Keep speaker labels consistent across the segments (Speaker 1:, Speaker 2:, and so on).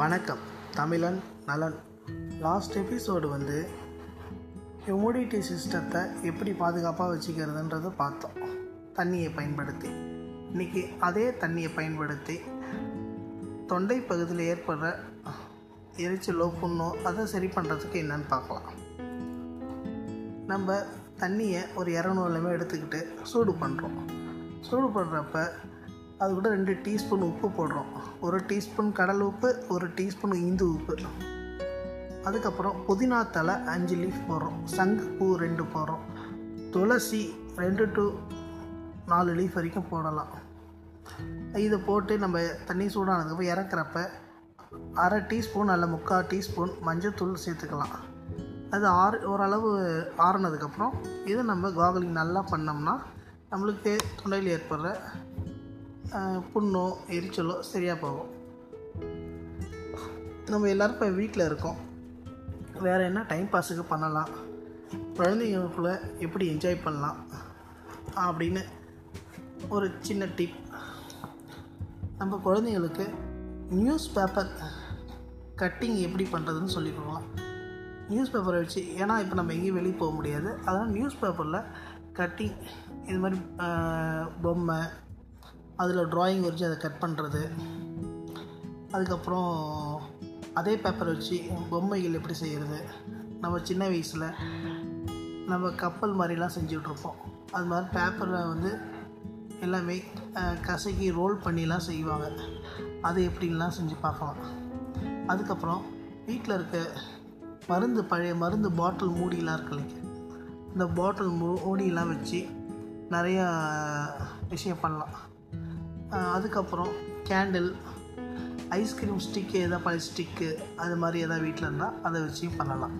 Speaker 1: வணக்கம். தமிழன் நலன். லாஸ்ட் எபிசோடு வந்து ஹியூமிடிட்டி சிஸ்டத்தை எப்படி பாதுகாப்பாக வச்சுக்கிறதுன்றதை பார்த்தோம். தண்ணியை பயன்படுத்தி. இன்றைக்கி அதே தண்ணியை பயன்படுத்தி தொண்டை பகுதியில் ஏற்படுற எரிச்சலோ புண்ணோ அதை சரி பண்ணுறதுக்கு என்னன்னு பார்க்கலாம். நம்ம தண்ணியை ஒரு இரநூறுலையுமே எடுத்துக்கிட்டு சூடு பண்ணுறோம் சூடு பண்ணுறப்ப அது கூட ரெண்டு டீஸ்பூன் உப்பு போடுறோம். ஒரு டீஸ்பூன் கடல் உப்பு ஒரு டீஸ்பூன் இந்து உப்பு. அதுக்கப்புறம் புதினா தலை அஞ்சு லீஃப் போடுறோம். சங்கு பூ ரெண்டு போடுறோம். துளசி ரெண்டு டு நாலு லீஃப் வரைக்கும் போடலாம். இதை போட்டு நம்ம தண்ணி சூடானதுக்கப்புறம் இறக்குறப்ப அரை டீஸ்பூன் அல்ல முக்கால் டீஸ்பூன் மஞ்சத்தூள் சேர்த்துக்கலாம். அது ஆறு ஓரளவு ஆறுனதுக்கப்புறம் இதை நம்ம காகலிங் நல்லா பண்ணோம்னா நம்மளுக்கு தொண்டையில் ஏற்படுற புண்ணோ எரிச்சலோ சரியாக போகும். நம்ம எல்லோரும் இப்போ வீட்டில் இருக்கோம். வேறு என்ன டைம் பாஸுக்கு பண்ணலாம்? குழந்தைங்களுக்குள்ள எப்படி என்ஜாய் பண்ணலாம்? அப்படின்னு ஒரு சின்ன டிப் நம்ம குழந்தைங்களுக்கு நியூஸ் பேப்பர் கட்டிங் எப்படி பண்ணுறதுன்னு சொல்லி கொடுக்கலாம். நியூஸ் பேப்பரை வச்சு ஏன்னா இப்போ நம்ம எங்கேயும் வெளியே போக முடியாது. அதனால் நியூஸ் பேப்பரில் கட்டிங் இது மாதிரி பொம்மை அதில் ட்ராயிங் வச்சு அதை கட் பண்ணுறது அதுக்கப்புறம் அதே பேப்பரை வச்சு பொம்மைகள் எப்படி செய்கிறது நம்ம சின்ன வயசில் நம்ம கப்பல் மாதிரிலாம் செஞ்சுட்ருப்போம். அது மாதிரி பேப்பரை வந்து எல்லாமே கசக்கி ரோல் பண்ணிலாம் செய்வாங்க. அது எப்படின்லாம் செஞ்சு பார்க்கலாம். அதுக்கப்புறம் வீட்டில் இருக்க மருந்து பழைய மருந்து பாட்டில் மூடிலாம் இருக்கு இல்லைங்க? இந்த பாட்டில் மூ வச்சு நிறையா விஷயம் பண்ணலாம். அதுக்கப்புறம் கேண்டில் ஐஸ்கிரீம் ஸ்டிக்கு எதாவது பழைய ஸ்டிக்கு அது மாதிரி எதாவது வீட்டில் இருந்தால் அதை வச்சும் பண்ணலாம்.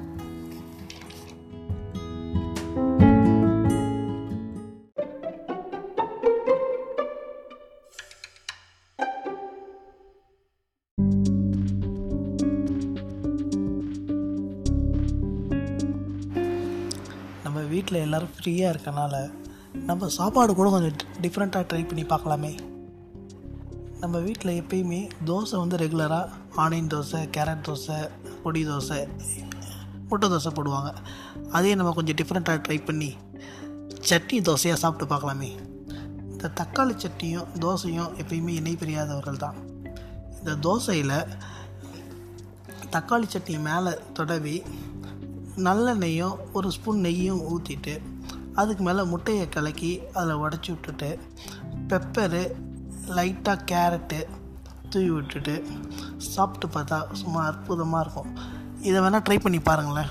Speaker 1: நம்ம வீட்டில் எல்லோரும் ஃப்ரீயாக இருக்கனால நம்ம சாப்பாடு கூட கொஞ்சம் டிஃப்ரெண்ட்டாக ட்ரை பண்ணி பார்க்கலாமே. நம்ம வீட்டில் எப்பயுமே தோசை வந்து ரெகுலராக ஆனியன் தோசை கேரட் தோசை பொடி தோசை முட்டை தோசை போடுவாங்க. அதே நம்ம கொஞ்சம் டிஃப்ரெண்ட்டாக ட்ரை பண்ணி சட்னி தோசையாக சாப்பிட்டு பார்க்கலாமே. இந்த தக்காளி சட்னியும் தோசையும் எப்பயுமே இணை பிரியாதவர்கள் தான். இந்த தோசையில் தக்காளி சட்னி மேலே தொடவி நல்லெண்ணெயும் ஒரு ஸ்பூன் நெய்யும் ஊற்றிட்டு அதுக்கு மேலே முட்டையை கலக்கி அதில் உடச்சி விட்டுட்டு பெப்பரு லைட்டாக கேரட்டு தூவி விட்டுட்டு சாப்பிட்டு பார்த்தா சும்மா அற்புதமாக இருக்கும். இதை வேணால் ட்ரை பண்ணி பாருங்களேன்.